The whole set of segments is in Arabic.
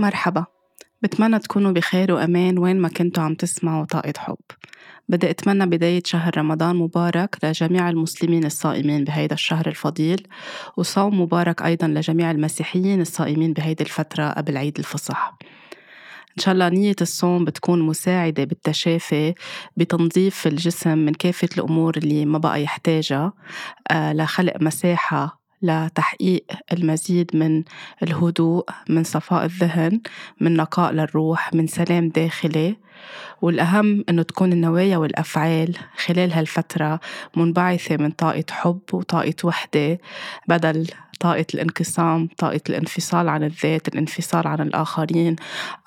مرحبا. بتمنى تكونوا بخير وأمان وين ما كنتوا عم تسمعوا طاقة حب. بدي أتمنى بداية شهر رمضان مبارك لجميع المسلمين الصائمين بهيدا الشهر الفضيل وصوم مبارك أيضا لجميع المسيحيين الصائمين بهيدي الفترة قبل عيد الفصح. إن شاء الله نية الصوم بتكون مساعدة بالتشافي بتنظيف الجسم من كافة الأمور اللي ما بقى يحتاجها آه، لخلق مساحة لتحقيق المزيد من الهدوء من صفاء الذهن من نقاء للروح من سلام داخلي. والأهم أنه تكون النوايا والأفعال خلال هالفترة منبعثة من طاقة حب وطاقة وحدة بدل طاقة الانقسام طاقة الانفصال عن الذات الانفصال عن الآخرين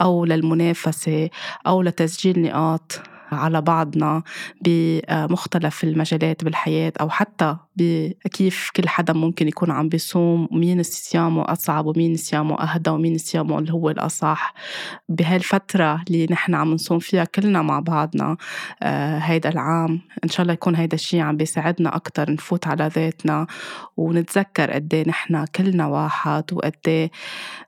أو للمنافسة أو لتسجيل نقاط على بعضنا بمختلف المجالات بالحياة أو حتى بكيف كل حدا ممكن يكون عم بيصوم ومين صيامه أصعب ومين صيامه أهدى ومين صيامه اللي هو الأصح. بهالفترة اللي نحن عم نصوم فيها كلنا مع بعضنا آه هيدا العام إن شاء الله يكون هيدا الشيء عم بيساعدنا أكتر نفوت على ذاتنا. ونتذكر قد إيه نحن كلنا واحد وقد إيه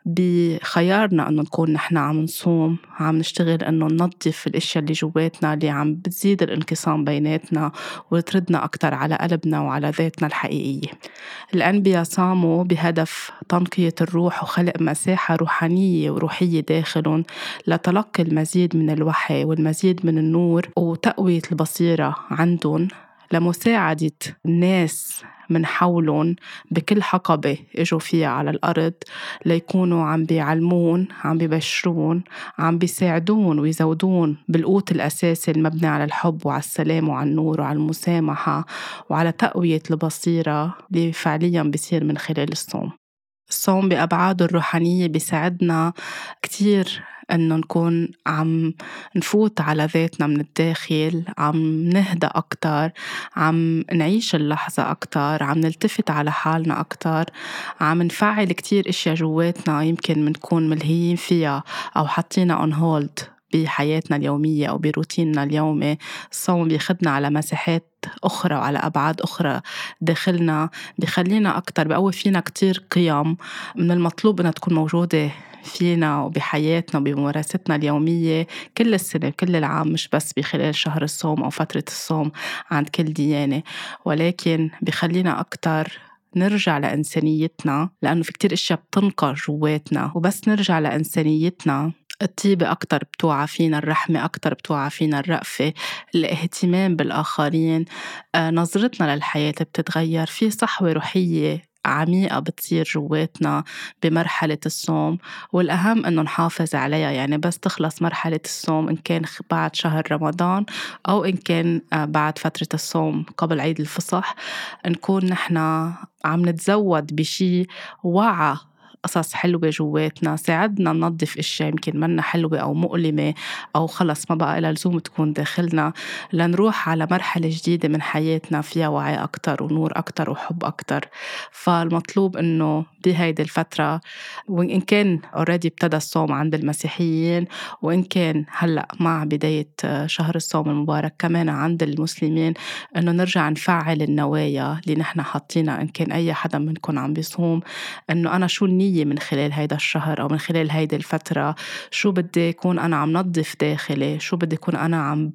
بخيارنا إنه نكون نحن عم نصوم عم نشتغل إنه ننظف الأشياء اللي جواتنا اللي عم بتزيد الانقسام بيناتنا وتردنا أكتر على قلبنا وعلى ذاتنا الحقيقية. الأنبياء صاموا بهدف تنقية الروح وخلق مساحة روحانية وروحية داخلهم لتلقي المزيد من الوحي والمزيد من النور وتقوية البصيرة عندهم. لمساعدة الناس من حولهم بكل حقبة إجوا فيها على الأرض ليكونوا عم بيعلمون عم بيبشرون عم بيساعدون ويزودون بالقوت الأساسي المبني على الحب وعلى السلام وعلى النور وعلى المسامحة وعلى تقوية البصيرة اللي فعليا بيصير من خلال الصوم. الصوم بأبعاده الروحانية بيساعدنا كتير إنه نكون عم نفوت على ذاتنا من الداخل عم نهدى أكتر عم نعيش اللحظة أكتر عم نلتفت على حالنا أكتر عم نفعل كتير إشياء جواتنا يمكن منكون ملهيين فيها أو حاطينها on hold. بحياتنا اليومية أو بروتيننا اليومي الصوم بياخدنا على مساحات أخرى وعلى أبعاد أخرى داخلنا بخلينا أكتر بقوي فينا كتير قيم من المطلوب إنها تكون موجودة فينا وبحياتنا وبممارستنا اليومية كل السنة كل العام مش بس بخلال شهر الصوم أو فترة الصوم عند كل ديانة. ولكن بخلينا أكتر نرجع لإنسانيتنا لأنه في كتير أشياء بتنقى جواتنا وبس نرجع لإنسانيتنا. الطيبة أكتر بتوعى فينا الرحمة أكتر بتوعى فينا الرأفة الاهتمام بالآخرين. آه، نظرتنا للحياة بتتغير. في صحوة روحية عميقة بتصير جواتنا بمرحلة الصوم والأهم إنه نحافظ عليها. يعني بس تخلص مرحلة الصوم إن كان بعد شهر رمضان أو إن كان آه، بعد فترة الصوم قبل عيد الفصح نكون نحن عم نتزود بشي وعى قصص حلوة جواتنا ساعدنا ننظف أشياء يمكن منا حلوة أو مؤلمة أو خلص ما بقى لها لزوم تكون داخلنا لنروح على مرحلة جديدة من حياتنا فيها وعي أكتر ونور أكتر وحب أكتر. فالمطلوب إنه بهيدي الفترة وإن كان اوريدي ابتدى الصوم عند المسيحيين وإن كان هلأ مع بداية شهر الصوم المبارك كمان عند المسلمين إنه نرجع نفعل النوايا اللي نحن حاطينها إن كان أي حدا منكم عم بيصوم. إنه أنا شو النية من خلال هيدا الشهر أو من خلال هيدي الفترة. شو بدي يكون أنا عم نظف داخلي؟ شو بدي يكون أنا عم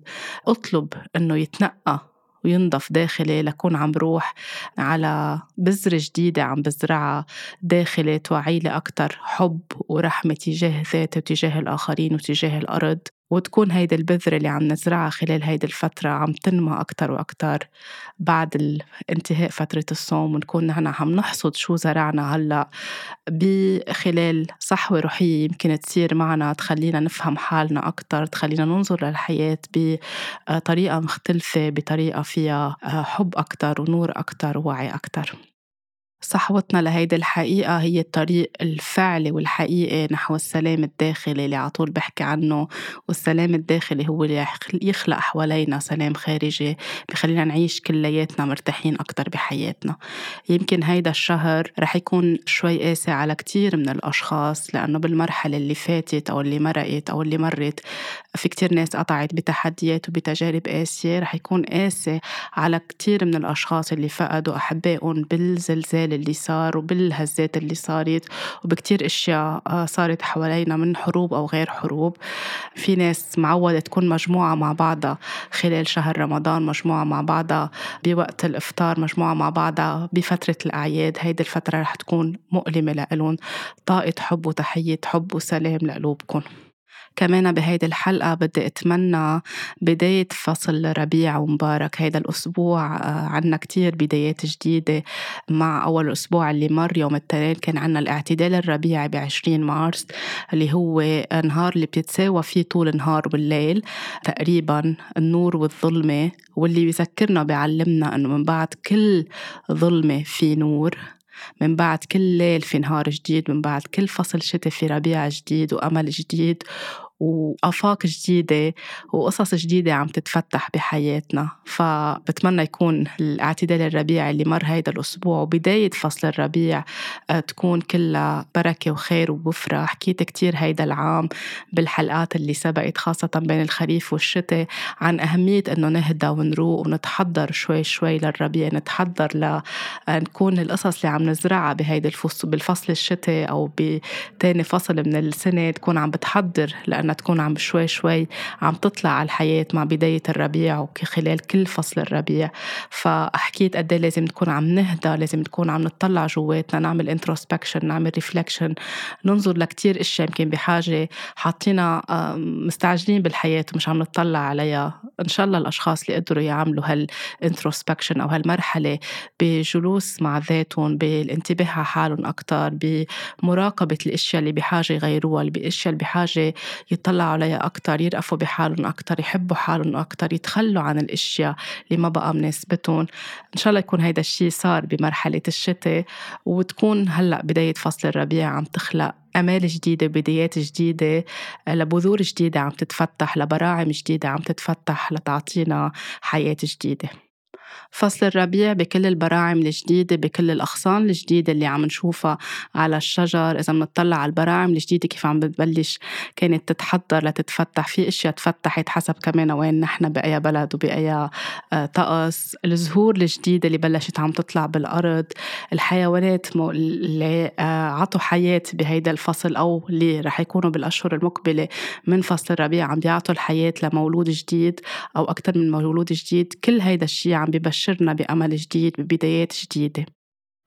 أطلب إنه يتنقى وينضف داخلي لكون عم بروح على بذرة جديدة عم بزرعها داخلي توعي لي أكتر حب ورحمة تجاه ذاتي وتجاه الآخرين وتجاه الأرض. وتكون هيدي البذرة اللي عم نزرعها خلال هيدي الفترة عم تنمى أكتر وأكتر بعد انتهاء فترة الصوم ونكون نحن عم نحصد شو زرعنا هلأ بخلال صحوة روحية يمكن تصير معنا تخلينا نفهم حالنا أكتر تخلينا ننظر للحياة بطريقة مختلفة بطريقة فيها حب أكتر ونور أكتر ووعي أكتر. صحوتنا لهيدي الحقيقة هي الطريق الفعلي والحقيقي نحو السلام الداخلي اللي عطول بحكي عنه والسلام الداخلي هو اللي يخلق حوالينا سلام خارجي بخلينا نعيش كلياتنا مرتاحين أكتر بحياتنا. يمكن هيدا الشهر رح يكون شوي قاسي على كتير من الأشخاص لأنه بالمرحلة اللي فاتت أو اللي مرقت أو اللي مرت في كتير ناس قطعت بتحديات وبتجارب قاسية رح يكون قاسي على كتير من الأشخاص اللي فقدوا أحبائهم بالزلزال بالزلزال اللي صار وبالهزات اللي صارت وبكتير أشياء آه، صارت حوالينا من حروب أو غير حروب. في ناس معودة تكون مجموعة مع بعضها خلال شهر رمضان مجموعة مع بعضها بوقت الإفطار مجموعة مع بعضها بفترة الأعياد. هيدي الفترة رح تكون مؤلمة لإلهم. طاقة حب وتحية حب وسلام لقلوبكم. كمان بهيدي الحلقة بدي أتمنى بداية فصل ربيع ومبارك. هيدا الأسبوع آه، عنا كتير بدايات جديدة مع أول أسبوع اللي مر. يوم الاثنين كان عنا الاعتدال الربيعي بعشرين مارس اللي هو نهار اللي بتتساوى فيه طول النهار والليل. تقريبا النور والظلمة واللي بيذكرنا بيعلمنا أنه من بعد كل ظلمة في نور من بعد كل ليل في نهار جديد من بعد كل فصل شتاء في ربيع جديد وأمل جديد وآفاق جديدة وقصص جديدة عم تتفتح بحياتنا. فبتمنى يكون الاعتدال الربيعي اللي مر هيدا الأسبوع وبداية فصل الربيع آه، تكون كلها بركة وخير ووفرة حكيت كتير هيدا العام بالحلقات اللي سبقت خاصة بين الخريف والشتاء عن أهمية إنه نهدى ونروق ونتحضر شوي شوي للربيع نتحضر لنكون القصص اللي عم نزرعها بهيدا الفصل بالفصل الشتاء أو بتاني فصل من السنة تكون عم بتحضر لأن انها تكون عم شوي شوي عم تطلع على الحياة مع بداية الربيع وخلال كل فصل الربيع. فحكيت قد إيه لازم نكون عم نهدى لازم نكون عم نطلع جواتنا نعمل introspection نعمل reflection ننظر لكتير أشياء يمكن بحاجة حاطينا مستعجلين بالحياة ومش عم نطلع عليها. إن شاء الله الأشخاص اللي قدروا يعملوا هال introspection أو هالمرحلة بجلوس مع ذاتهم بالانتباه على حالهم أكثر بمراقبة الأشياء اللي بحاجة يغيروها الأشياء اللي بحاجة يطلعوا عليها أكتر يرأفوا بحالهم أكتر يحبوا حالهم أكتر يتخلوا عن الأشياء اللي ما بقى مناسبتهم. إن شاء الله يكون هيدا الشيء صار بمرحلة الشتاء وتكون هلأ بداية فصل الربيع عم تخلق أمال جديدة بدايات جديدة لبذور جديدة عم تتفتح لبراعم جديدة عم تتفتح لتعطينا حياة جديدة. فصل الربيع بكل البراعم الجديدة بكل الأغصان الجديدة اللي عم نشوفها على الشجر. إذا بنطلع على البراعم الجديدة كيف عم بتبلش كانت تتحضر لتتفتح في أشياء تفتحت حسب كمان وين نحن بأي بلد وبأي آه، طقس. الزهور الجديدة اللي بلشت عم تطلع بالأرض. الحيوانات اللي آه، عطوا حياة بهيدا الفصل أو اللي رح يكونوا بالأشهر المقبلة من فصل الربيع عم بيعطوا الحياة لمولود جديد أو أكثر من مولود جديد. كل هيدا الشيء عم ببشرنا بأمل جديد ببدايات جديدة.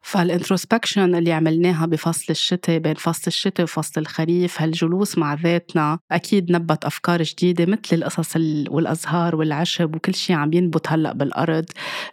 فالانتروسبكشن اللي عملناها بفصل الشتاء بين فصل الشتاء وفصل الخريف هالجلوس مع ذاتنا أكيد نبت أفكار جديدة مثل القصص والأزهار والعشب وكل شيء عم ينبت هلأ بالأرض.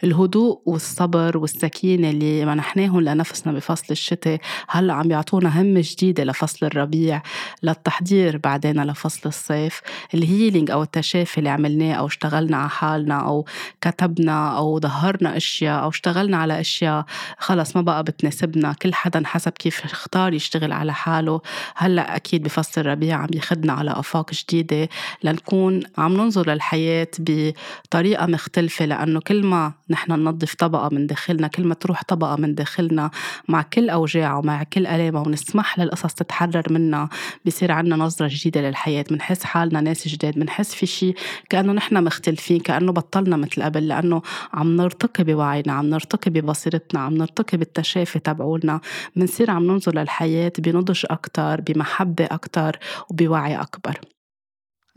الهدوء والصبر والسكينة اللي منحناهم لنفسنا بفصل الشتاء هلأ عم يعطونا همة جديدة لفصل الربيع للتحضير بعدين لفصل الصيف. الهيلينج أو التشافي اللي عملناه أو اشتغلنا على حالنا أو كتبنا أو ظهرنا أشياء أو اشتغلنا على أشياء خلص ما بقى بتناسبنا كل حدا حسب كيف اختار يشتغل على حاله. هلأ أكيد بفصل الربيع عم ياخدنا على آفاق جديدة لنكون عم ننظر للحياة بطريقة مختلفة لأنه كل ما نحن ننظف طبقة من داخلنا كل ما تروح طبقة من داخلنا مع كل اوجاعها ومع كل الامها ونسمح للقصص تتحرر منا بصير عنا نظرة جديدة للحياة. بنحس حالنا ناس جداد بنحس في شيء كأنه نحن مختلفين كأنه بطلنا مثل قبل لأنه عم نرتقي بوعينا عم نرتقي ببصيرتنا عم نرتقي بالتشافي تبعولنا بنصير عم ننظر للحياة بنضج أكتر بمحبة أكتر وبوعي أكبر.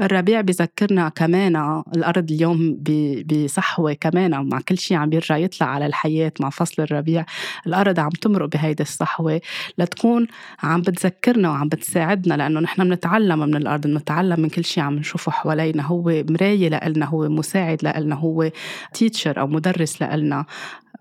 الربيع بذكرنا كمان الأرض اليوم بصحوة كمان مع كل شيء عم بيرجع يطلع على الحياة مع فصل الربيع. الأرض عم تمرق بهيدي الصحوة. لتكون عم بتذكرنا وعم بتساعدنا لأنه نحن بنتعلم من الأرض بنتعلم من كل شيء عم نشوفه حوالينا. هو مراية لإلنا هو مساعد لإلنا هو تيتشر أو مدرس لإلنا.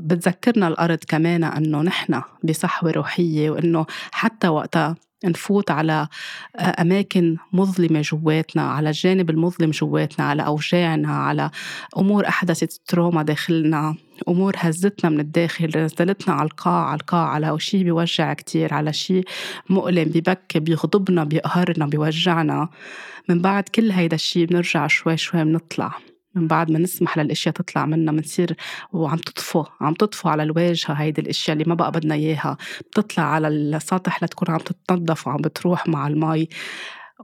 بتذكرنا الأرض كمان أنه نحن بصحوة روحية وأنه حتى وقتها نفوت على أماكن مظلمة جواتنا على الجانب المظلم جواتنا على أوجاعنا على أمور أحدثت تروما داخلنا أمور هزتنا من الداخل نزلتنا على القاع على القاع على شيء بيوجع كتير على شيء مؤلم ببكي بيغضبنا بيقهرنا بيوجعنا. من بعد كل هيدا الشيء بنرجع شوي شوي بنطلع. من بعد ما نسمح للأشياء تطلع منا بنصير وعم تطفو عم تطفو على الواجهة هيدي الأشياء اللي ما بقى بدنا إياها. بتطلع على السطح لتكون عم تتنظف وعم بتروح مع المي.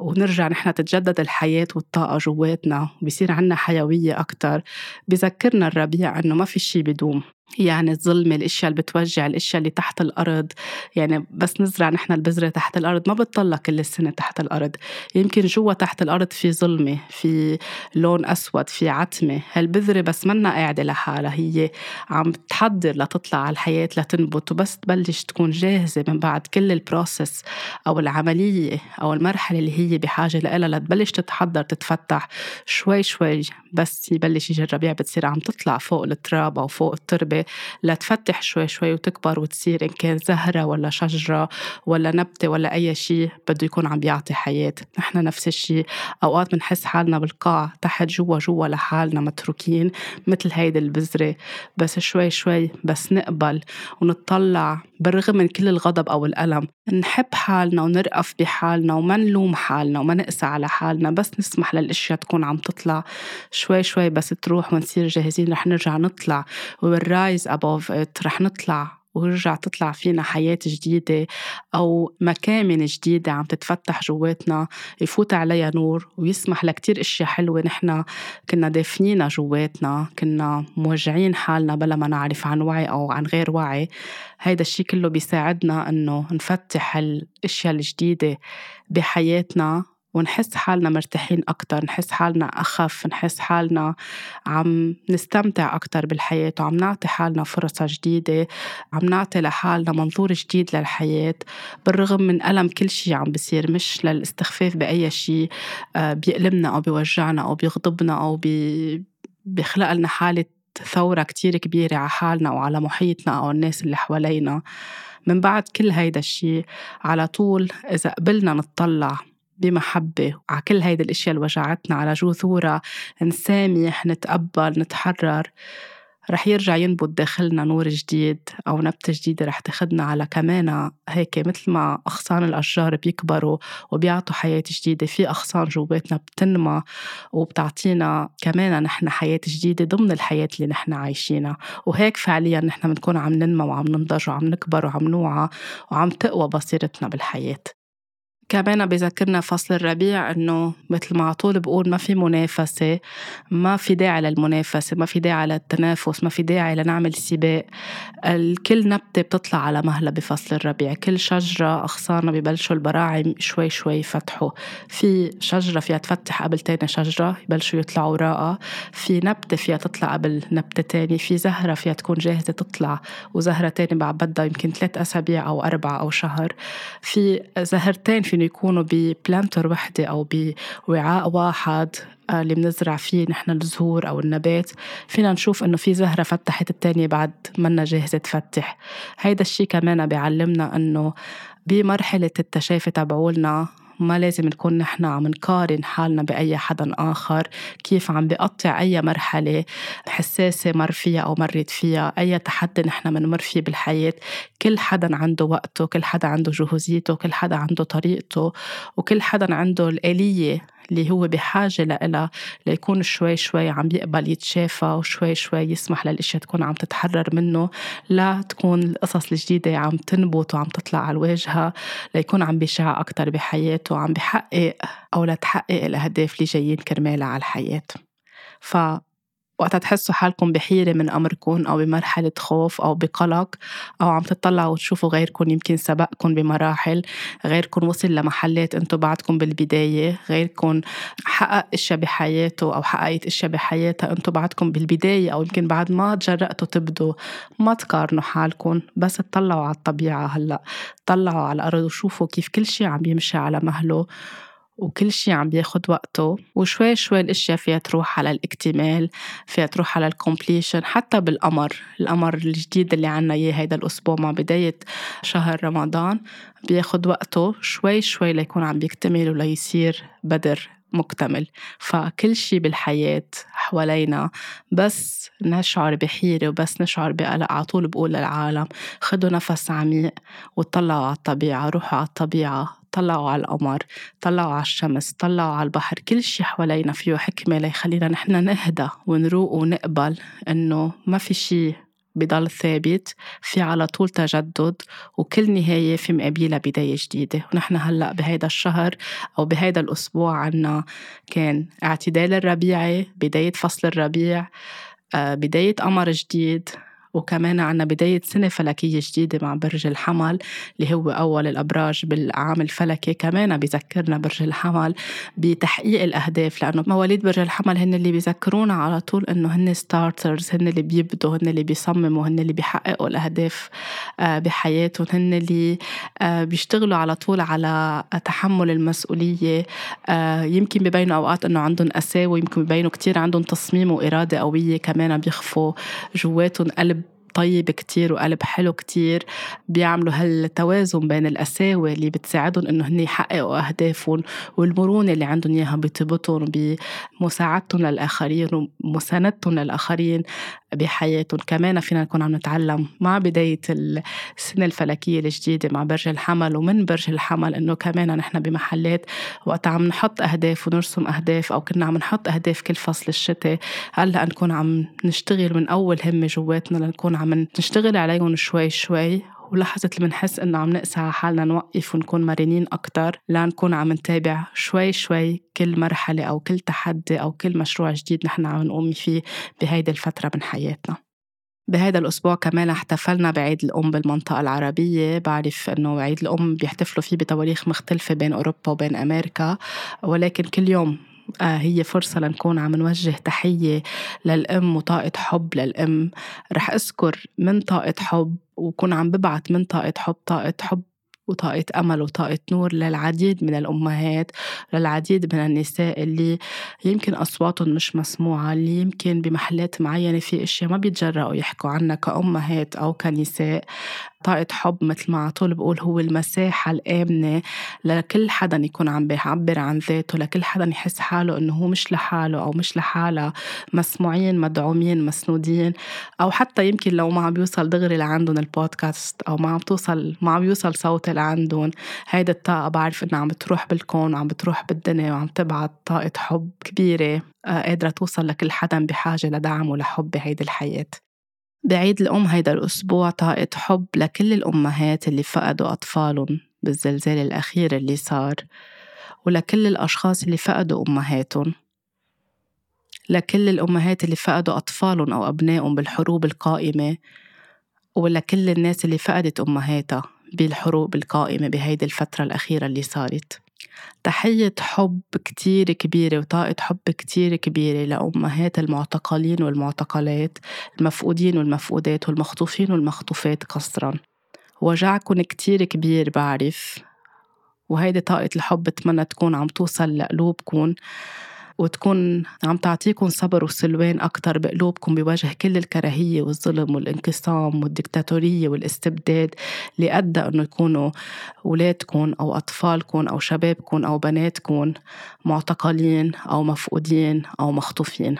ونرجع نحن تتجدد الحياة والطاقة جواتنا وبصير عنا حيوية أكتر. بذكرنا الربيع إنه ما في شي بدوم. يعني الظلمة الأشياء اللي بتوجع الأشياء اللي تحت الأرض. يعني بس نزرع نحن البذرة تحت الأرض. ما بتطلع كل السنة تحت الأرض. يمكن جوا تحت الأرض في ظلمة في لون أسود في عتمة. هالبذرة بس منا قاعدة لحالها. هي عم تحضر لتطلع على الحياة لتنبت. وبس تبلش تكون جاهزة من بعد كل البروسس أو العملية أو المرحلة اللي هي بحاجة لها لتبلش تتحضر تتفتح. شوي شوي بس يبلش يجي الربيع بتصير عم تطلع فوق التراب أو فوق التربة. لتفتح شوي شوي وتكبر وتصير إن كان زهرة ولا شجرة ولا نبتة ولا أي شيء بده يكون عم بيعطي حياة. نحن نفس الشيء. أوقات بنحس حالنا بالقاع تحت جوا جوا لحالنا متروكين مثل هيدي البذرة. بس شوي شوي بس نقبل ونطلع بالرغم من كل الغضب أو الألم. نحب حالنا ونرقف بحالنا وما نلوم حالنا وما نقسى على حالنا. بس نسمح للأشياء تكون عم تطلع. شوي شوي بس تروح ونصير جاهزين رح نرجع نطلع. ونرايز above it. رح نطلع ورجع تطلع فينا حياة جديدة أو مكامن جديدة عم تتفتح جواتنا يفوت عليها نور ويسمح لكتير أشياء حلوة نحن كنا دافنينها جواتنا كنا موجعين حالنا بلا ما نعرف عن وعي أو عن غير وعي. هيدا الشي كله بيساعدنا إنه نفتح الأشياء الجديدة بحياتنا ونحس حالنا مرتاحين أكتر نحس حالنا أخف نحس حالنا عم نستمتع أكتر بالحياة وعم نعطي حالنا فرصة جديدة عم نعطي لحالنا منظور جديد للحياة. بالرغم من ألم كل شي عم بصير مش للاستخفاف بأي شي آه، بيألمنا أو بيوجعنا أو بيغضبنا أو بي بيخلق لنا حالة ثورة كتير كبيرة على حالنا وعلى محيطنا أو الناس اللي حوالينا. من بعد كل هيدا الشي على طول إذا قبلنا نطلع بمحبة. على كل هيدي الأشياء اللي وجعتنا على جذورها نسامح نتقبل نتحرر رح يرجع ينبت داخلنا نور جديد أو نبتة جديدة رح تاخدنا على كمان هيك مثل ما أغصان الأشجار بيكبروا وبيعطوا حياة جديدة في أغصان جواتنا بتنمى وبتعطينا كمان نحن حياة جديدة ضمن الحياة اللي نحن عايشينها. وهيك فعليا نحن بنكون عم ننمى وعم ننضج وعم نكبر وعم نوعى وعم تقوى بصيرتنا بالحياة. كمان بذكرنا فصل الربيع إنه مثل ما طول بقول ما في منافسة ما في داعي للمنافسة ما في داعي للتنافس ما في داعي لنعمل سباق. الكل نبتة بتطلع على مهلها بفصل الربيع كل شجرة اغصانها ببلشوا البراعم شوي شوي يفتحوا. في شجرة فيها تفتح قبل تاني شجرة يبلشوا يطلعوا وراءها في نبتة فيها تطلع قبل نبتة تاني في زهرة فيها تكون جاهزة تطلع وزهرة تاني بعد بدها يمكن ثلاث أسابيع أو اربعه أو شهر. في زهرتين في ممكن يكونوا ببلانتر وحدة أو بوعاء واحد آه، اللي بنزرع فيه نحن الزهور أو النبات. فينا نشوف إنه في زهرة فتحت التانية بعد منا جاهزة تفتح. هيدا الشي كمان بيعلمنا إنه بمرحلة التشافي تبعولنا ما لازم نكون نحن عم نقارن حالنا بأي حدا آخر كيف عم بقطع أي مرحلة حساسة مر فيها أو مرت فيها أي تحدي نحن بنمر فيه بالحياة. كل حدا عنده وقته كل حدا عنده جهوزيته كل حدا عنده طريقته وكل حدا عنده الآلية اللي هو بحاجة لإلها ليكون شوي شوي عم يقبل يتشافى وشوي شوي يسمح للأشياء تكون عم تتحرر منه. لا تكون القصص الجديدة عم تنبت وعم تطلع على الواجهة ليكون عم بيشع أكتر بحياته. وعم بحقق أو لتحقق الأهداف اللي جايين كرمالها على الحياة. ف وقتها تحسوا حالكم بحيرة من أمركم أو بمرحلة خوف أو بقلق أو عم تطلعوا وتشوفوا غيركم يمكن سبقكم بمراحل غيركم وصل لمحلات أنتم بعدكم بالبداية غيركم حقق أشياء بحياته أو حققت أشياء بحياتها أنتم بعدكم بالبداية أو يمكن بعد ما تجرأتوا تبدوا ما تقارنوا حالكم بس تطلعوا على الطبيعة هلأ طلعوا على الأرض وشوفوا كيف كل شيء عم يمشي على مهله. وكل شي عم بياخد وقته وشوي شوي الأشياء فيها تروح على الاكتمال فيها تروح على الكومبليشن حتى بالقمر القمر الجديد اللي عنا إياه هيدا الأسبوع مع بداية شهر رمضان بياخد وقته شوي شوي ليكون عم بيكتمل وليصير بدر مكتمل. فكل شي بالحياة حوالينا بس نشعر بحيرة وبس نشعر بقلق على طول بقول للعالم خدوا نفس عميق وطلعوا على الطبيعة روحوا على الطبيعة. طلعوا على القمر طلعوا على الشمس طلعوا على البحر كل شي حوالينا فيه حكمة ليخلينا نحن نهدى ونروق ونقبل إنه ما في شي بضل ثابت في على طول تجدد وكل نهاية في مقابلها بداية جديدة. ونحن هلأ بهيدا الشهر أو بهيدا الأسبوع عنا كان اعتدال الربيعي بداية فصل الربيع آه، بداية قمر جديد. وكمان عنا بداية سنة فلكية جديدة مع برج الحمل اللي هو أول الأبراج بالعام الفلكي. كمان بيذكرنا برج الحمل بتحقيق الأهداف لأنه مواليد برج الحمل هن اللي بيذكرونا على طول إنه هن starters هن اللي بيبدوا هن اللي بيصمموا هن اللي بيحققوا الأهداف آه، بحياتهم. هن اللي آه، بيشتغلوا على طول على تحمل المسؤولية. آه، يمكن ببينوا أوقات إنه عندهم قساوة يمكن ببينوا كتير عندهم تصميم وإرادة قوية كمان بيخفوا جواتهم قلب طيب كتير وقلب حلو كتير بيعملوا هالتوازن بين القساوة اللي بتساعدهم إنه هن يحققوا أهدافهم والمرونة اللي عندهم إياها بطيبتهم بمساعدتهم للآخرين ومساندتهم للآخرين بحياتهم. كمان فينا نكون عم نتعلم مع بداية السنة الفلكية الجديدة مع برج الحمل ومن برج الحمل إنه كمان نحن بمحلات وقت عم نحط أهداف ونرسم أهداف أو كنا عم نحط أهداف كل فصل الشتاء هلأ نكون عم نشتغل من أول همة جواتنا لنكون نشتغل عليهم شوي شوي ولحظة اللي بنحس إنه عم نقسى على حالنا نوقف ونكون مرنين أكتر. لنكون عم نتابع شوي شوي كل مرحلة أو كل تحدي أو كل مشروع جديد نحن عم نقوم فيه بهيدي الفترة من حياتنا. بهذا الأسبوع كمان احتفلنا بعيد الأم بالمنطقة العربية. بعرف أنه عيد الأم بيحتفلوا فيه بتواريخ مختلفة بين أوروبا وبين أمريكا ولكن كل يوم هي فرصة لنكون عم نوجه تحية للأم وطاقة حب للأم. رح أذكر من طاقة حب وكون عم ببعت من طاقة حب طاقة حب وطاقة أمل وطاقة نور للعديد من الأمهات للعديد من النساء اللي يمكن أصواتهم مش مسموعة اللي يمكن بمحلات معينة في أشياء ما بيتجرأوا يحكوا عنها كأمهات أو كنساء. طاقة حب مثل ما على طول بقول هو المساحة الآمنة لكل حدا يكون عم بيعبر عن ذاته لكل حدا يحس حاله إنه هو مش لحاله أو مش لحالها مسموعين مدعومين مسنودين أو حتى يمكن لو ما عم بيوصل دغري لعندهم البودكاست أو ما عم توصل ما عم بيوصل صوتي لعندهم هيدا الطاقة بعرف إنها عم بتروح بالكون وعم بتروح بالدنيا وعم تبعت طاقة حب كبيرة آه، قادرة توصل لكل حدا بحاجة لدعم ولحب بهيدي الحياة. بعيد الأم هيدا الأسبوع طاقة حب لكل الأمهات اللي فقدوا أطفالهم بالزلزال الأخير اللي صار ولكل الأشخاص اللي فقدوا أمهاتهم. لكل الأمهات اللي فقدوا أطفالهم أو أبنائهم بالحروب القائمة ولكل الناس اللي فقدت أمهاتها بالحروب القائمة بهيدي الفترة الأخيرة اللي صارت. تحية حب كتير كبيرة وطاقة حب كتير كبيرة لأمهات المعتقلين والمعتقلات المفقودين والمفقودات والمخطوفين والمخطوفات قسرا وجعكن كتير كبير بعرف. وهيدي طاقة الحب بتمنى تكون عم توصل لقلوبكن. وتكون عم تعطيكم صبر وسلوان أكتر بقلوبكم بوجه كل الكراهية والظلم والانقسام والدكتاتورية والاستبداد اللي أدى أنه يكونوا أولادكم أو أطفالكم أو شبابكم أو بناتكم معتقلين أو مفقودين أو مخطوفين.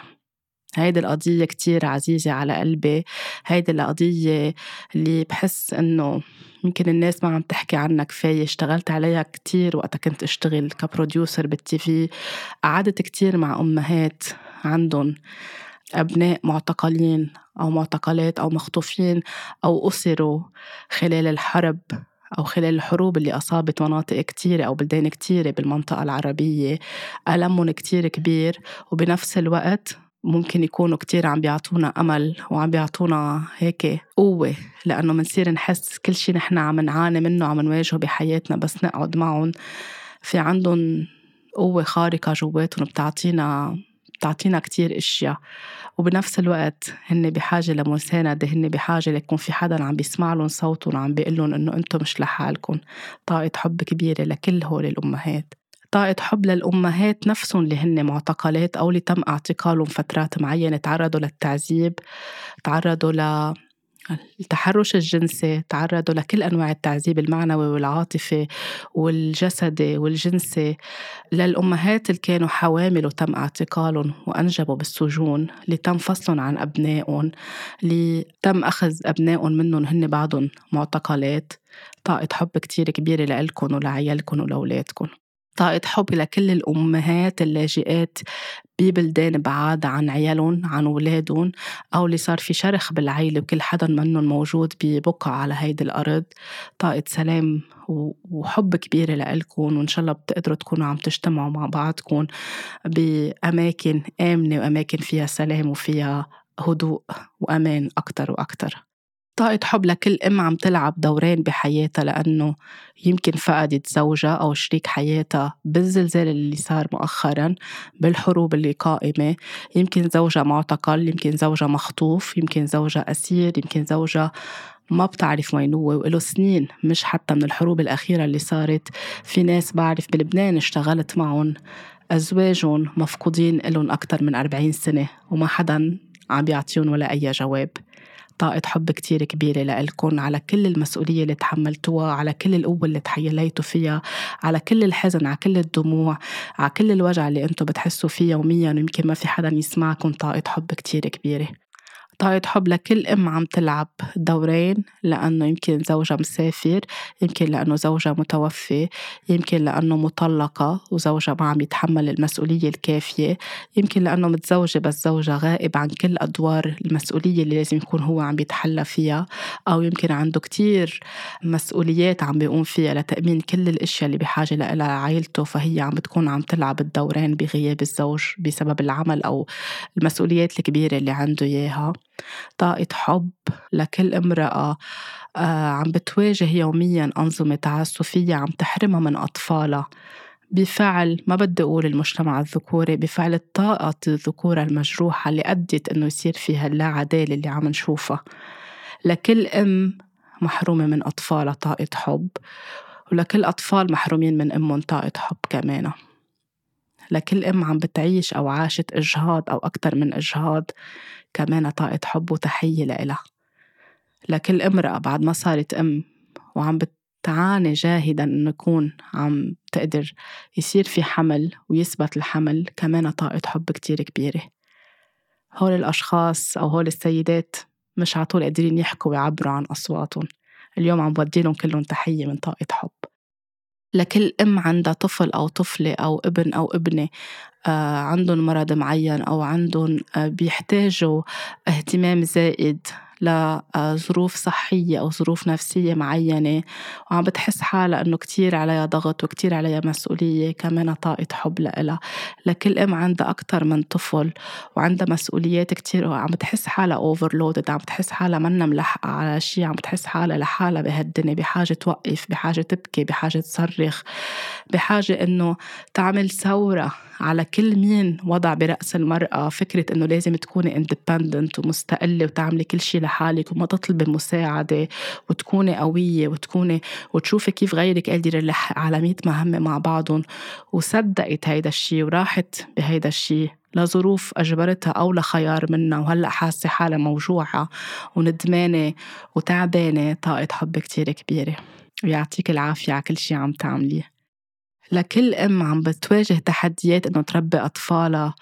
هيدي القضية كتير عزيزة على قلبي. هيدي القضية اللي بحس إنه يمكن الناس ما عم تحكي عنها كفاية اشتغلت عليها كتير وقتها كنت أشتغل كبروديوسر بالتي في. قعدت كتير مع أمهات عندهم أبناء معتقلين أو معتقلات أو مخطوفين أو أسروا خلال الحرب أو خلال الحروب اللي أصابت مناطق كتيرة أو بلدان كتيرة بالمنطقة العربية. ألمهم كتير كبير وبنفس الوقت ممكن يكونوا كتير عم بيعطونا أمل وعم بيعطونا هيك قوة لأنه منصير نحس كل شي نحن عم نعاني منه عم نواجهه بحياتنا بس نقعد معهم. في عندهم قوة خارقة جواتهم بتعطينا بتعطينا كتير أشياء. وبنفس الوقت هن بحاجة لمساندة هن بحاجة ليكون في حدا عم بيسمع لهم صوتهم وعم بيقول لهم إنه أنتم مش لحالكم. طاقة حب كبيرة لكل هول الأمهات. طاقة حب للأمهات نفسهم اللي هن معتقلات أو اللي تم اعتقالهم فترات معينة. تعرضوا للتعذيب تعرضوا ل التحرش الجنسي تعرضوا لكل أنواع التعذيب المعنوي والعاطفي والجسدي والجنسي. للأمهات اللي كانوا حوامل وتم اعتقالهم وأنجبوا بالسجون اللي تم فصلهم عن أبنائهم اللي تم أخذ أبنائهم منهم هن بعضهم معتقلات. طاقة حب كتير كبيرة لإلكن ولعيالكن ولأولادكن. طاقة حب لكل الأمهات اللاجئات ببلدان بعاد عن عيالهم عن أولادهم أو اللي صار في شرخ بالعيلة وكل حدا منهم موجود ببقعة على هيدي الأرض. طاقة سلام وحب كبيرة لإلكم وإن شاء الله بتقدروا تكونوا عم تجتمعوا مع بعضكم بأماكن آمنة وأماكن فيها سلام وفيها هدوء وأمان أكتر وأكتر. طاقة حب لكل أم عم تلعب دورين بحياتها لأنه يمكن فقدت زوجها أو شريك حياتها بالزلزال اللي صار مؤخرا بالحروب اللي قائمة. يمكن زوجها معتقل يمكن زوجها مخطوف يمكن زوجها أسير يمكن زوجها ما بتعرف وين هو وله سنين مش حتى من الحروب الأخيرة اللي صارت. في ناس بعرف بلبنان اشتغلت معهم أزواجهم مفقودين لهم أكثر من 40 سنة وما حدا عم بيعطيهم ولا أي جواب. طاقة حب كتير كبيرة لإلكن على كل المسؤولية اللي تحملتوها على كل القوة اللي تحيليتوا فيها على كل الحزن على كل الدموع على كل الوجع اللي أنتم بتحسوا فيه يوميا ويمكن ما في حدا يسمعكم طاقة حب كتير كبيرة. طاقة حب لكل أم عم تلعب دورين لأنه يمكن زوجها مسافر يمكن لأنه زوجها متوفي يمكن لأنه مطلقة وزوجها ما عم يتحمل المسؤولية الكافية يمكن لأنه متزوجة بس زوجها غائب عن كل أدوار المسؤولية اللي لازم يكون هو عم يتحلى فيها أو يمكن عنده كتير مسؤوليات عم بيقوم فيها لتأمين كل الأشياء اللي بحاجة لها عائلته فهي عم بتكون عم تلعب الدورين بغياب الزوج بسبب العمل أو المسؤوليات الكبيرة اللي عنده إياها. طاقة حب لكل امرأة آه، عم بتواجه يوميا أنظمة تعسفية عم تحرمها من أطفالها. بفعل ما بدي أقول المجتمع الذكوري بفعل الطاقة الذكورة المجروحة اللي أدت إنه يصير فيها اللا عدالة اللي عم نشوفها. لكل أم محرومة من أطفالها طاقة حب ولكل أطفال محرومين من أمهم طاقة حب كمان. لكل أم عم بتعيش أو عاشت إجهاض أو أكثر من إجهاض كمان طاقة حب وتحية لإلها. لكل امرأة بعد ما صارت أم وعم بتعاني جاهدا إنه يكون عم تقدر يصير في حمل ويثبت الحمل كمان طاقة حب كتير كبيرة. هول الأشخاص أو هول السيدات مش عطول قادرين يحكوا ويعبروا عن أصواتهم. اليوم عم بودي لهم كلهم تحية من طاقة حب. لكل أم عندها طفل أو طفلة أو ابن أو ابنة آه، عندهم مرض معين أو عندهم آه، بيحتاجوا اهتمام زائد. لظروف صحية أو ظروف نفسية معينة. وعم بتحس حالها إنه كتير عليها ضغط وكتير عليها مسؤولية كمان طاقة حب لإلها. لكل أم عندها أكتر من طفل وعندها مسؤوليات كتير وعم بتحس حالها اوفرلودد عم بتحس حالها منا ملحقة على شيء عم بتحس حالها لحالها بهالدنيا بحاجة توقف بحاجة تبكي بحاجة تصرخ بحاجة إنه تعمل ثورة. على كل مين وضع برأس المرأة فكرة إنه لازم تكوني اندبندنت ومستقلة وتعملي كل شيء لحالك وما تطلبي مساعدة وتكوني قوية وتكوني وتشوفي كيف غيرك قادر يلحق على 100 مهمة مع بعضهم. وصدقت هيدا الشيء وراحت بهيدا الشيء لظروف أجبرتها أو لخيار منها. وهلأ حاسة حالها موجوعة وندمانة وتعبانة طاقة حب كتير كبيرة. ويعطيك العافية على كل شي عم تعمليه. لكل أم عم بتواجه تحديات إنه تربي أطفالها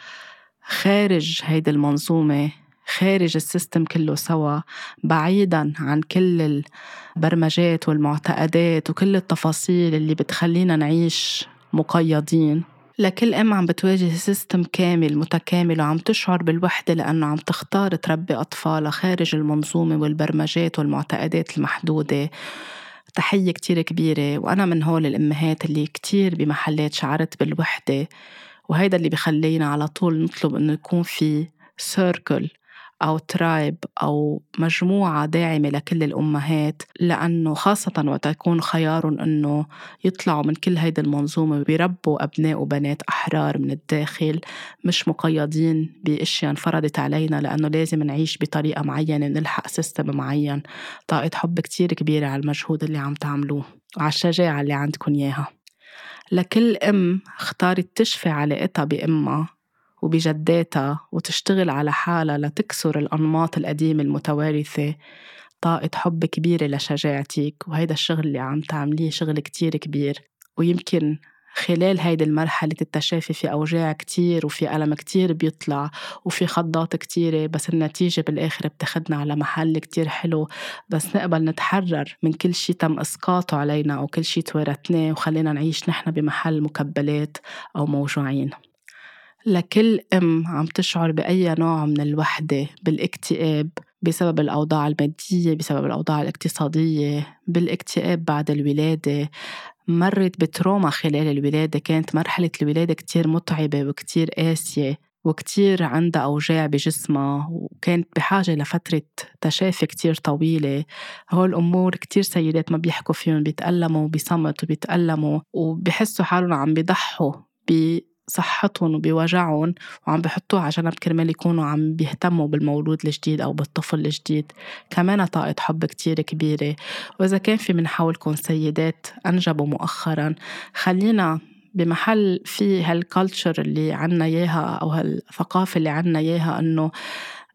خارج هيدي المنظومة خارج ال system كله سوا بعيدا عن كل البرمجات والمعتقدات وكل التفاصيل اللي بتخلينا نعيش مقيدين. لكل أم عم بتواجه system كامل متكامل وعم تشعر بالوحدة لأنه عم تختار تربي أطفالها خارج المنظومة والبرمجات والمعتقدات المحدودة. تحية كتير كبيرة وأنا من هول الأمهات اللي كتير بمحلات شعرت بالوحدة وهيدا اللي بخلينا على طول نطلب إنه يكون في circle أو tribe أو مجموعة داعمة لكل الأمهات لأنه خاصة وقت يكون خيارهم أنه يطلعوا من كل هيدي المنظومة ويربوا أبناء وبنات أحرار من الداخل مش مقيدين بأشياء انفرضت علينا لأنه لازم نعيش بطريقة معينة نلحق system معين. طاقة حب كتير كبيرة على المجهود اللي عم تعملوه وعلى الشجاعة اللي عندكم إياها. لكل أم اختارت تشفي علاقتها بأمها وبجداتها وتشتغل على حالها لتكسر الأنماط القديمة المتوارثة طاقة حب كبيرة لشجاعتك وهيدا الشغل اللي عم تعمليه شغل كتير كبير. ويمكن خلال هيدي المرحلة التشافي في أوجاع كتير وفي ألم كتير بيطلع وفي خضات كتيرة بس النتيجة بالآخر بتاخدنا على محل كتير حلو. بس نقبل نتحرر من كل شي تم إسقاطه علينا أو كل شي توارثناه وخلينا نعيش نحن بمحل مكبلات أو موجوعين. لكل أم عم تشعر بأي نوع من الوحدة بالاكتئاب بسبب الأوضاع المادية بسبب الأوضاع الاقتصادية بالاكتئاب بعد الولادة. مرت بتروما خلال الولادة كانت مرحلة الولادة كتير متعبة وكتير قاسية وكتير عندها أوجاع بجسمها وكانت بحاجة لفترة تشافي كتير طويلة. هول الأمور كتير سيدات ما بيحكوا فيهم بيتألموا بصمت وبيتألموا وبيحسوا حالهم عم بيضحوا صحتهم وبوجعهم وعم بحطوها على جنب كرمال يكونوا عم بيهتموا بالمولود الجديد أو بالطفل الجديد. كمان طاقة حب كتير كبيرة. وإذا كان في من حولكم سيدات أنجبوا مؤخرا. خلينا بمحل في هالكالتشر اللي عنا إياها أو هالثقافة اللي عنا إياها إنه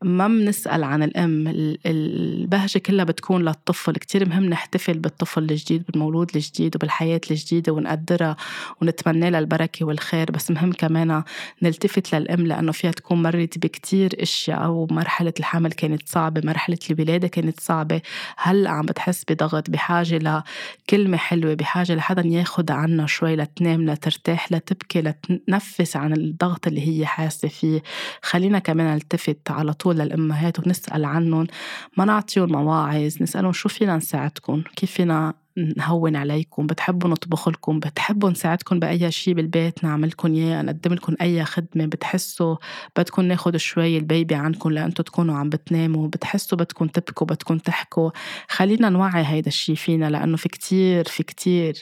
ما بنسأل عن الأم. البهجة كلها بتكون للطفل. كتير مهم نحتفل بالطفل الجديد بالمولود الجديد وبالحياة الجديدة ونقدرها ونتمنى لها البركة والخير. بس مهم كمان نلتفت للأم لأنه فيها تكون مرت بكتير أشياء أو مرحلة الحمل كانت صعبة مرحلة الولادة كانت صعبة. هلأ عم بتحس بضغط بحاجة لكلمة حلوة بحاجة لحدا ياخد عنا شوي لتنام لترتاح لتبكي لتنفس عن الضغط اللي هي حاسة فيه. خلينا كمان نلتفت على طول نقول للأمهات ونسأل عنهم ما نعطيهم مواعظ نسألهم شو فينا نساعدكم كيف فينا نهون عليكم بتحبوا نطبخ لكم بتحبوا نساعدكم بأي شيء بالبيت نعمل لكم إياه نقدم لكم أي خدمة بتحسوا بدكم ناخد شوي البيبي عنكم لأنتوا تكونوا عم بتناموا بتحسوا بدكم تبكوا بدكم تحكوا. خلينا نوعي هيدا الشيء فينا لأنه في كتير في كتير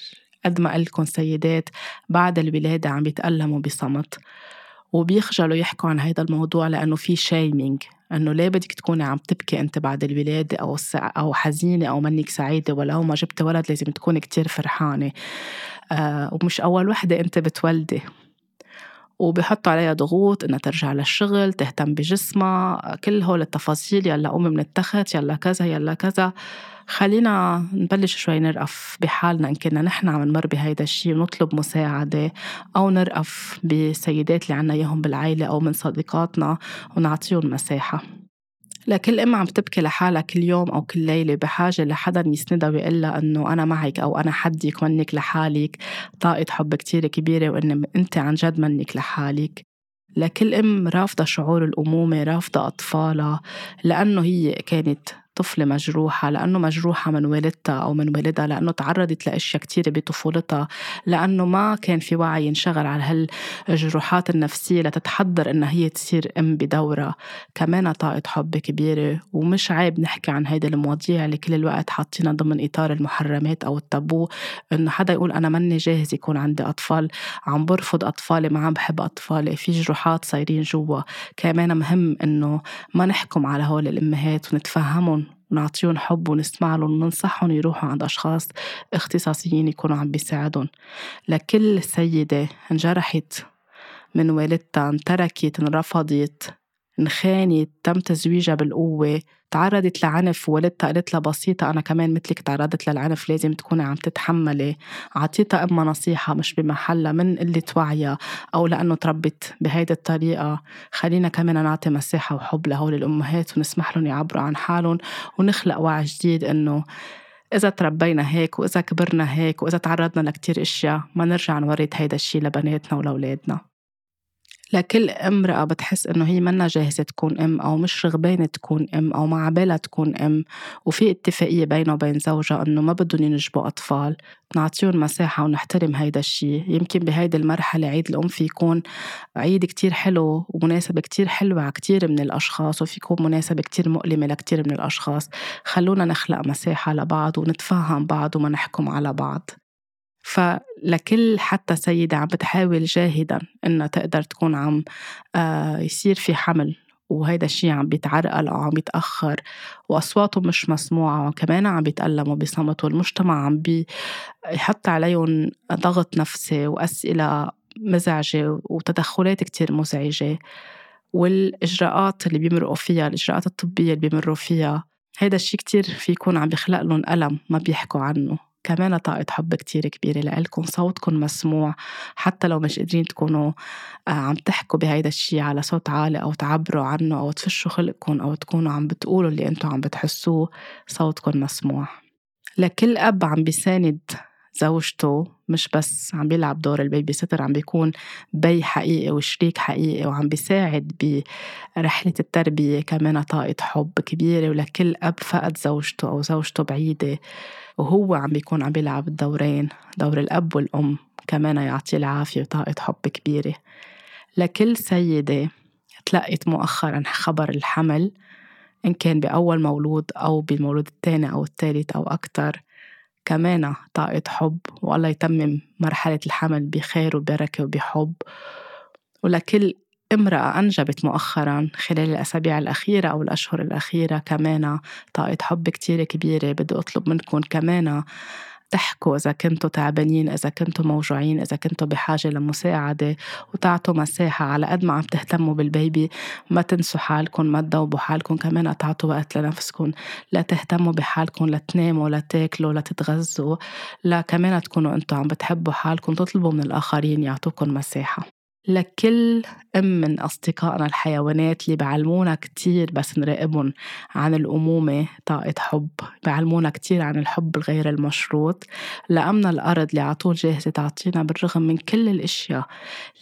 قد ما قلتكم سيدات بعد الولادة عم بيتألموا بصمت وبيخجلوا يحكوا عن هذا الموضوع لأنه في شيمينج إنه ليه بدك تكوني عم تبكي أنت بعد الولادة أو أو حزينة أو منك سعيدة ولو ما جبت ولد لازم تكوني كتير فرحانة. آه ومش أول وحدة أنت بتولدي. وبحطوا عليها ضغوط إنها ترجع للشغل تهتم بجسمها كل هول التفاصيل يلا قومي من التخت يلا كذا يلا كذا. خلينا نبلش شوي نرقف بحالنا إن كنا نحن عم نمر بهيدا الشيء ونطلب مساعدة أو نرقف بسيدات اللي عنا إياهم بالعيلة أو من صديقاتنا ونعطيهم مساحة. لكل أم عم تبكي لحالها كل يوم أو كل ليلة بحاجة لحدا يسندها ويقول لها إنه أنا معك أو أنا حدك منك لحالك. طاقة حب كتير كبيرة وإن أنت عن جد منك لحالك. لكل أم رافضة شعور الأمومة رافضة أطفالها لأنه هي كانت طفلة مجروحة لأنه مجروحة من والدتها أو من والدها لأنه تعرضت لأشياء كتيرة بطفولتها لأنه ما كان في وعي ينشغل على هالجروحات النفسية لتتحضر إنها هي تصير أم بدورة كمان طاقة حب كبيرة ومش عيب نحكي عن هيدي المواضيع اللي كل الوقت حاطينها ضمن إطار المحرمات أو التابو إنه حدا يقول أنا ماني جاهز يكون عندي أطفال عم برفض أطفالي ما عم بحب أطفالي في جروحات صايرين جوا. كمان مهم إنه ما نحكم على هول الأمهات ونتفهمهم ونعطيهم حب ونسمع لهم وننصحهم يروحوا عند أشخاص اختصاصيين يكونوا عم بيساعدهم لكل سيدة انجرحت من والدتها انتركت انرفضت. انخانت تم تزويجها بالقوة تعرضت لعنف والدتها قالت لها بسيطة أنا كمان مثلك تعرضت للعنف لازم تكوني عم تتحملي. عطيتها أمها نصيحة مش بمحلها من قلة وعيها أو لأنه تربت بهيدي الطريقة. خلينا كمان نعطي مساحة وحب لهول الأمهات ونسمح لهم يعبروا عن حالهم ونخلق وعي جديد إنه إذا تربينا هيك وإذا كبرنا هيك وإذا تعرضنا لكتير أشياء ما نرجع نورد هيدا الشي لبناتنا ولأولادنا. لكل امرأة بتحس إنه هي منا جاهزة تكون أم أو مش رغبانة تكون أم أو ما عبالها تكون أم. وفي اتفاقية بينه وبين زوجها إنه ما بدهم ينجبوا أطفال. نعطيهم مساحة ونحترم هيدا الشيء يمكن بهيدي المرحلة عيد الأم في يكون عيد كتير حلو ومناسبة كتير حلوة على كتير من الأشخاص وفي يكون مناسبة كتير مؤلمة لكتير من الأشخاص. خلونا نخلق مساحة لبعض ونتفهم بعض وما نحكم على بعض. فلكل حتى سيدة عم بتحاول جاهدا إنها تقدر تكون عم آه، يصير في حمل وهيدا الشيء عم بيتعرقل أو عم بيتأخر وأصواتهم مش مسموعة وكمان عم بيتألموا بصمت والمجتمع عم بيحط عليهم ضغط نفسي وأسئلة مزعجة وتدخلات كتير مزعجة. والإجراءات اللي بيمرقوا فيها الإجراءات الطبية اللي بيمروا فيها هيدا الشيء كتير في يكون عم بيخلق لهم ألم ما بيحكوا عنه. كمان طاقة حب كتير كبيرة لإلكم صوتكم مسموع حتى لو مش قادرين تكونوا آه، عم تحكوا بهيدا الشي على صوت عالي أو تعبروا عنه أو تفشوا خلقكم أو تكونوا عم بتقولوا اللي أنتوا عم بتحسوه صوتكم مسموع. لكل أب عم بيساند زوجته مش بس عم بيلعب دور ال babysitter عم بيكون بي حقيقي وشريك حقيقي وعم بيساعد برحلة التربية كمان طاقة حب كبيرة ولكل أب فقد زوجته أو زوجته بعيدة وهو عم بيكون عم بيلعب الدورين دور الأب والأم كمان يعطيه العافية وطاقة حب كبيرة. لكل سيدة تلقت مؤخرا خبر الحمل إن كان بأول مولود أو بالمولود الثاني أو الثالث أو أكتر كمان طاقة حب والله يتمم مرحلة الحمل بخير وبركة وبحب. ولكل امرأة أنجبت مؤخرا خلال الأسابيع الأخيرة أو الأشهر الأخيرة كمان طاقة حب كتير كبيرة بدي أطلب منكم كمان تحكوا إذا كنتوا تعبانين إذا كنتوا موجوعين إذا كنتوا بحاجة لمساعدة وتعطوا مساحة على قد ما عم تهتموا بالبيبي. ما تنسوا حالكم ما تدوبوا حالكم كمان تعطوا وقت لنفسكم. لا تهتموا بحالكم لا تناموا لا تاكلوا لا تتغذوا لا كمان تكونوا أنتوا عم بتحبوا حالكم تطلبوا من الآخرين يعطوكم مساحة. لكل أم من أصدقائنا الحيوانات اللي بعلمونا كتير بس نراقبهم عن الأمومة طاقة حب بعلمونا كتير عن الحب الغير المشروط. لأمنا الأرض اللي عطول جاهزة تعطينا بالرغم من كل الأشياء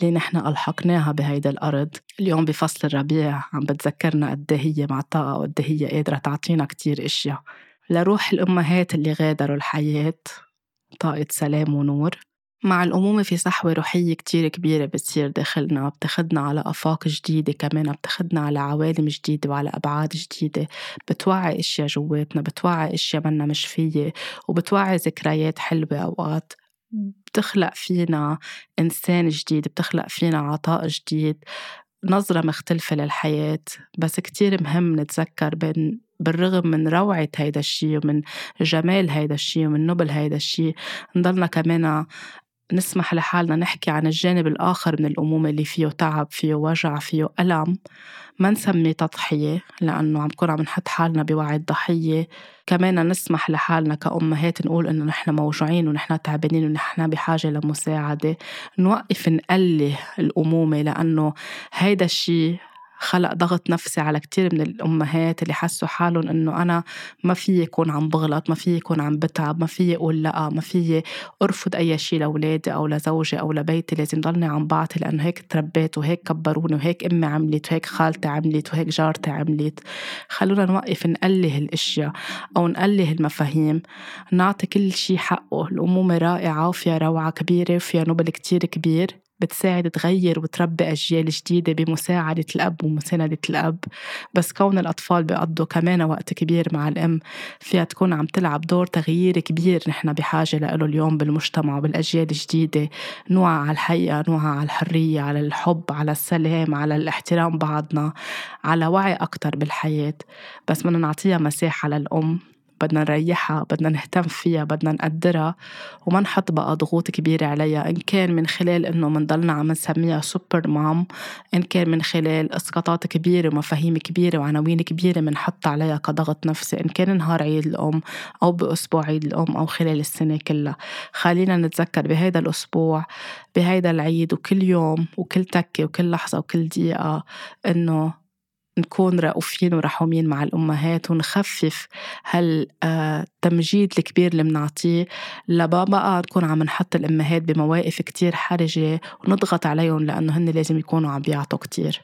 اللي نحن ألحقناها بهيدا الأرض. اليوم بفصل الربيع عم بتذكرنا قد إيه هي مع طاقة وقد إيه هي قادرة تعطينا كتير أشياء. لروح الأمهات اللي غادروا الحياة طاقة سلام ونور. مع الأمومة في صحوة روحية كتير كبيرة بتصير داخلنا بتاخدنا على آفاق جديدة كمان بتاخدنا على عوالم جديدة وعلى أبعاد جديدة. بتوعي أشياء جواتنا بتوعي أشياء منا مش فيي وبتوعي ذكريات حلوة أوقات. بتخلق فينا إنسان جديد بتخلق فينا عطاء جديد. نظرة مختلفة للحياة. بس كتير مهم نتذكر بين بالرغم من روعة هيدا الشي ومن جمال هيدا الشي ومن نبل هيدا الشي نضلنا كمان نسمح لحالنا نحكي عن الجانب الآخر من الأمومة اللي فيه تعب فيه وجع فيه ألم. ما نسميه تضحية لأنه عم نكون عم نحط حالنا بوعي الضحية. كمان نسمح لحالنا كأمهات نقول إنه نحن موجوعين ونحن تعبانين ونحن بحاجة لمساعدة. نوقف نقله الأمومة لأنه هيدا الشي خلق ضغط نفسي على كتير من الأمهات اللي حسوا حالهم إنه أنا ما في يكون عم بغلط ما في يكون عم بتعب ما في أقول لأ ما في أرفض أي شيء لأولادي أو لزوجي أو لبيتي لازم ضلني عم بعطي لأنه هيك تربيت وهيك كبروني وهيك أمي عملت وهيك خالتي عملت وهيك جارتي عملت. خلونا نوقف نقله الأشياء أو نقله المفاهيم نعطي كل شيء حقه الأمومة رائعة وفيها روعة كبيرة وفيها نبل كتير كبير. بتساعد تغير وتربي أجيال جديدة بمساعدة الأب ومساندة الأب. بس كون الأطفال بيقضوا كمان وقت كبير مع الأم فيها تكون عم تلعب دور تغيير كبير نحن بحاجة له اليوم بالمجتمع وبالأجيال الجديدة. نوع على الحقيقة نوع على الحرية على الحب على السلام على الاحترام بعضنا على وعي أكتر بالحياة. بس بدنا نعطيها مساحة للأم. بدنا نريحها بدنا نهتم فيها بدنا نقدرها وما نحط بقى ضغوط كبيرة عليها. إن كان من خلال إنه منضلنا عم نسميها سوبر مام إن كان من خلال إسقاطات كبيرة ومفاهيم كبيرة وعناوين كبيرة منحط عليها كضغط نفسي. إن كان نهار عيد الأم أو بأسبوع عيد الأم أو خلال السنة كلها. خلينا نتذكر بهيدا الأسبوع بهيدا العيد وكل يوم وكل تكة وكل لحظة وكل دقيقة إنه نكون رؤوفين ورحومين مع الأمهات ونخفف هالتمجيد الكبير اللي بنعطيه لبا بقى نكون عم نحط الأمهات بمواقف كتير حرجة ونضغط عليهم لأنه هن لازم يكونوا عم بيعطوا كتير.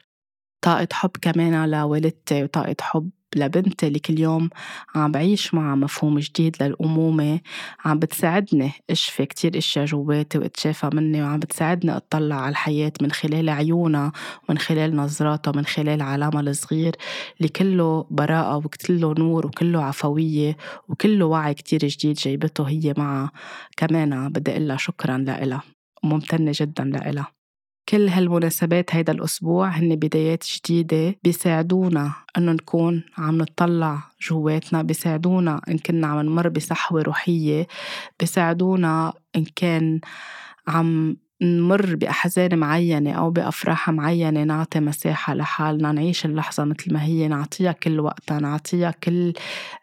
طاقة حب كمان لوالدتي وطاقة حب. لبنتي اللي كل يوم عم بعيش معها مفهوم جديد للأمومة. عم بتساعدني أشفي كتير أشياء جواتي وأتشافى مني وعم بتساعدني أطلع على الحياة من خلال عيونها ومن خلال نظراتها ومن خلال عالمها الصغير اللي كله براءة وكله نور وكله عفوية وكله وعي كتير جديد جايبته هي معها. كمان بدي أقول شكرا لإلها وممتنة جدا لإلها. كل هالمناسبات هيدا الأسبوع هن بدايات جديدة بيساعدونا إنه نكون عم نطلع جواتنا بيساعدونا إن كنا عم نمر بصحوة روحية بيساعدونا إن كان عم نمر بأحزان معينة أو بأفراح معينة نعطي مساحة لحالنا نعيش اللحظة مثل ما هي نعطيها كل وقتها نعطيها كل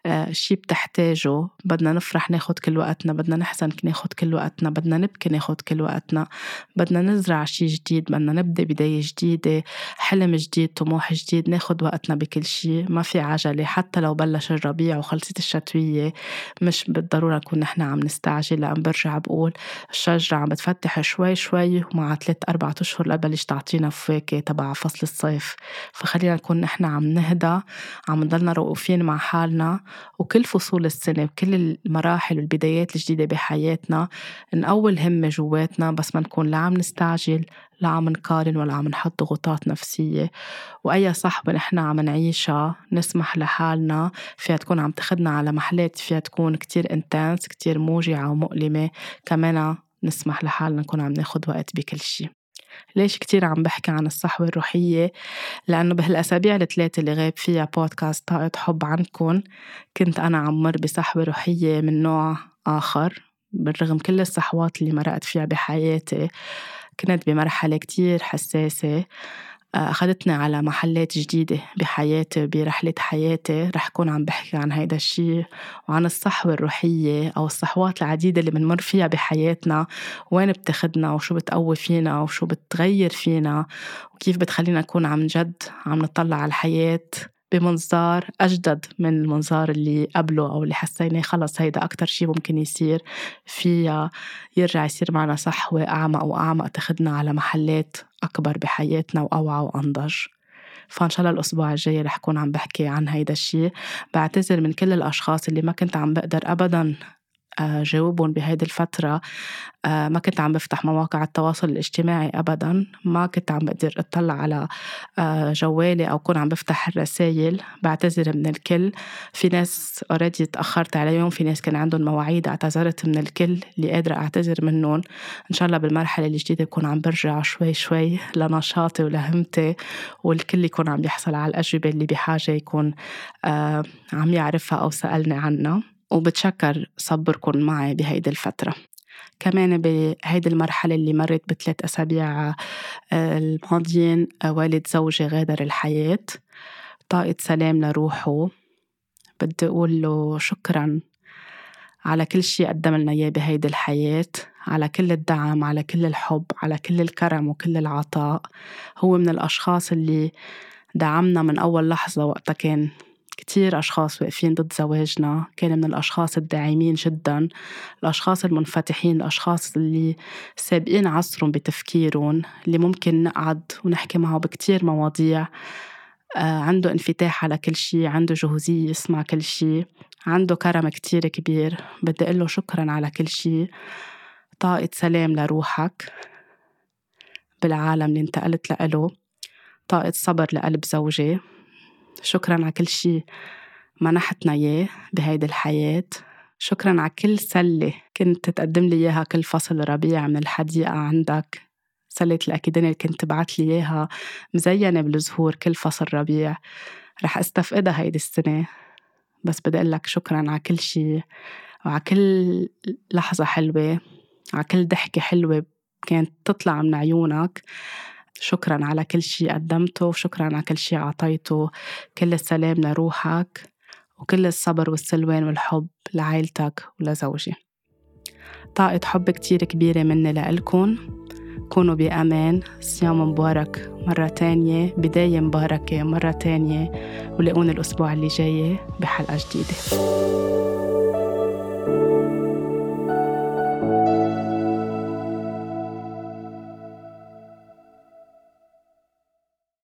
آه، شي بتحتاجه. بدنا نفرح ناخد كل وقتنا بدنا نحزن ناخد كل وقتنا بدنا نبكي ناخد كل وقتنا بدنا نزرع شي جديد بدنا نبدأ بداية جديدة حلم جديد طموح جديد ناخد وقتنا بكل شي. ما في عجلة حتى لو بلش الربيع وخلصت الشتوية مش بالضرورة نكون نحن عم نستعجل لأن برجع بقول الشجرة عم بتفتح شوي شوي شوي ومع ثلاث أربعة أشهر لبلش تعطينا فواكه تبع فصل الصيف. فخلينا نكون نحن عم نهدى عم نضلنا رؤوفين مع حالنا. وكل فصول السنة بكل المراحل والبدايات الجديدة بحياتنا نقوي الهمة جواتنا بس ما نكون لا عم نستعجل لا عم نقارن ولا عم نحط ضغوطات نفسية. وأي صحبة نحن عم نعيشها نسمح لحالنا فيها تكون عم تاخدنا على محلات فيها تكون كتير انتنس كتير موجعة ومؤلمة. كمان نسمح لحالنا نكون عم ناخد وقت بكل شي ليش كتير عم بحكي عن الصحوة الروحية؟ لأنه بهالأسابيع الثلاثة اللي غاب فيها بودكاست طاقة حب عنكم كنت أنا عم مر بصحوة روحية من نوع آخر بالرغم كل الصحوات اللي مرقت فيها بحياتي كنت بمرحلة كتير حساسة أخذتني على محلات جديدة بحياتي برحلة حياتي. رح كون عم بحكي عن هيدا الشي وعن الصحوة الروحية أو الصحوات العديدة اللي بنمر فيها بحياتنا. وين بتاخدنا وشو بتقوي فينا وشو بتغير فينا وكيف بتخلينا نكون عم جد عم نطلع على الحياة. بمنظار أجدد من المنظار اللي قبله أو اللي حسيناه. خلص هيدا أكتر شي ممكن يصير فيها يرجع يصير معنا صحوة أعمق وأعمق تاخدنا على محلات أكبر بحياتنا وأوعى وأنضج. فإن شاء الله الأسبوع الجاي رح كون عم بحكي عن هيدا الشي. بعتذر من كل الأشخاص اللي ما كنت عم بقدر أبدا آه، جاوبهم بهيدي الفترة. آه، ما كنت عم بفتح مواقع التواصل الاجتماعي أبدا. ما كنت عم بقدر أطلع على آه، جوالي أو كون عم بفتح الرسايل. بعتذر من الكل. في ناس اوريدي تأخرت عليهم. في ناس كان عندهم مواعيد اعتذرت من الكل. اللي قادرة أعتذر منهم. إن شاء الله بالمرحلة الجديدة بكون عم برجع شوي شوي لنشاطي ولهمتي. والكل يكون عم يحصل على الأجوبة اللي بحاجة يكون عم يعرفها أو سألني عنها. وبتشكر صبركم معي بهيدي الفترة. كمان بهيدي المرحلة اللي مرت بثلاث أسابيع آه، الماضيين آه، والد زوجي غادر الحياة. طاقة سلام لروحه. بدي أقول له شكرا على كل شيء قدم لنا إياه بهيدي الحياة على كل الدعم على كل الحب على كل الكرم وكل العطاء. هو من الأشخاص اللي دعمنا من أول لحظة وقتها كان كتير أشخاص واقفين ضد زواجنا كان من الأشخاص الداعمين جدا الأشخاص المنفتحين الأشخاص اللي سابقين عصرهم بتفكيرهم اللي ممكن نقعد ونحكي معه بكتير مواضيع. آه عنده انفتاح على كل شيء عنده جهوزية يسمع كل شيء عنده كرم كتير كبير. بدي أقول له شكرا على كل شيء. طاقة سلام لروحك. بالعالم اللي انتقلت لإله. طاقة صبر لقلب زوجي. شكرا على كل شي منحتنا إياه بهيدي الحياة. شكرا على كل سلة كنت تقدم لي إياها كل فصل ربيع من الحديقة عندك. سلة الأكيدين اللي كنت تبعت لي إياها مزينة بالزهور كل فصل ربيع. رح أستفقدها هيدي السنة. بس بدي أقول لك شكرا على كل شي وعلى كل لحظة حلوة. على كل ضحكة حلوة كانت تطلع من عيونك. شكرا على كل شيء قدمته وشكرا على كل شيء أعطيته. كل السلام لروحك وكل الصبر والسلوان والحب لعائلتك ولزوجي. طاقة حب كتير كبيرة مني لإلكن. كونوا بأمان. صيام مبارك مرة تانية بداية مباركة مرة تانية ولاقوني الأسبوع اللي جاي بحلقة جديدة.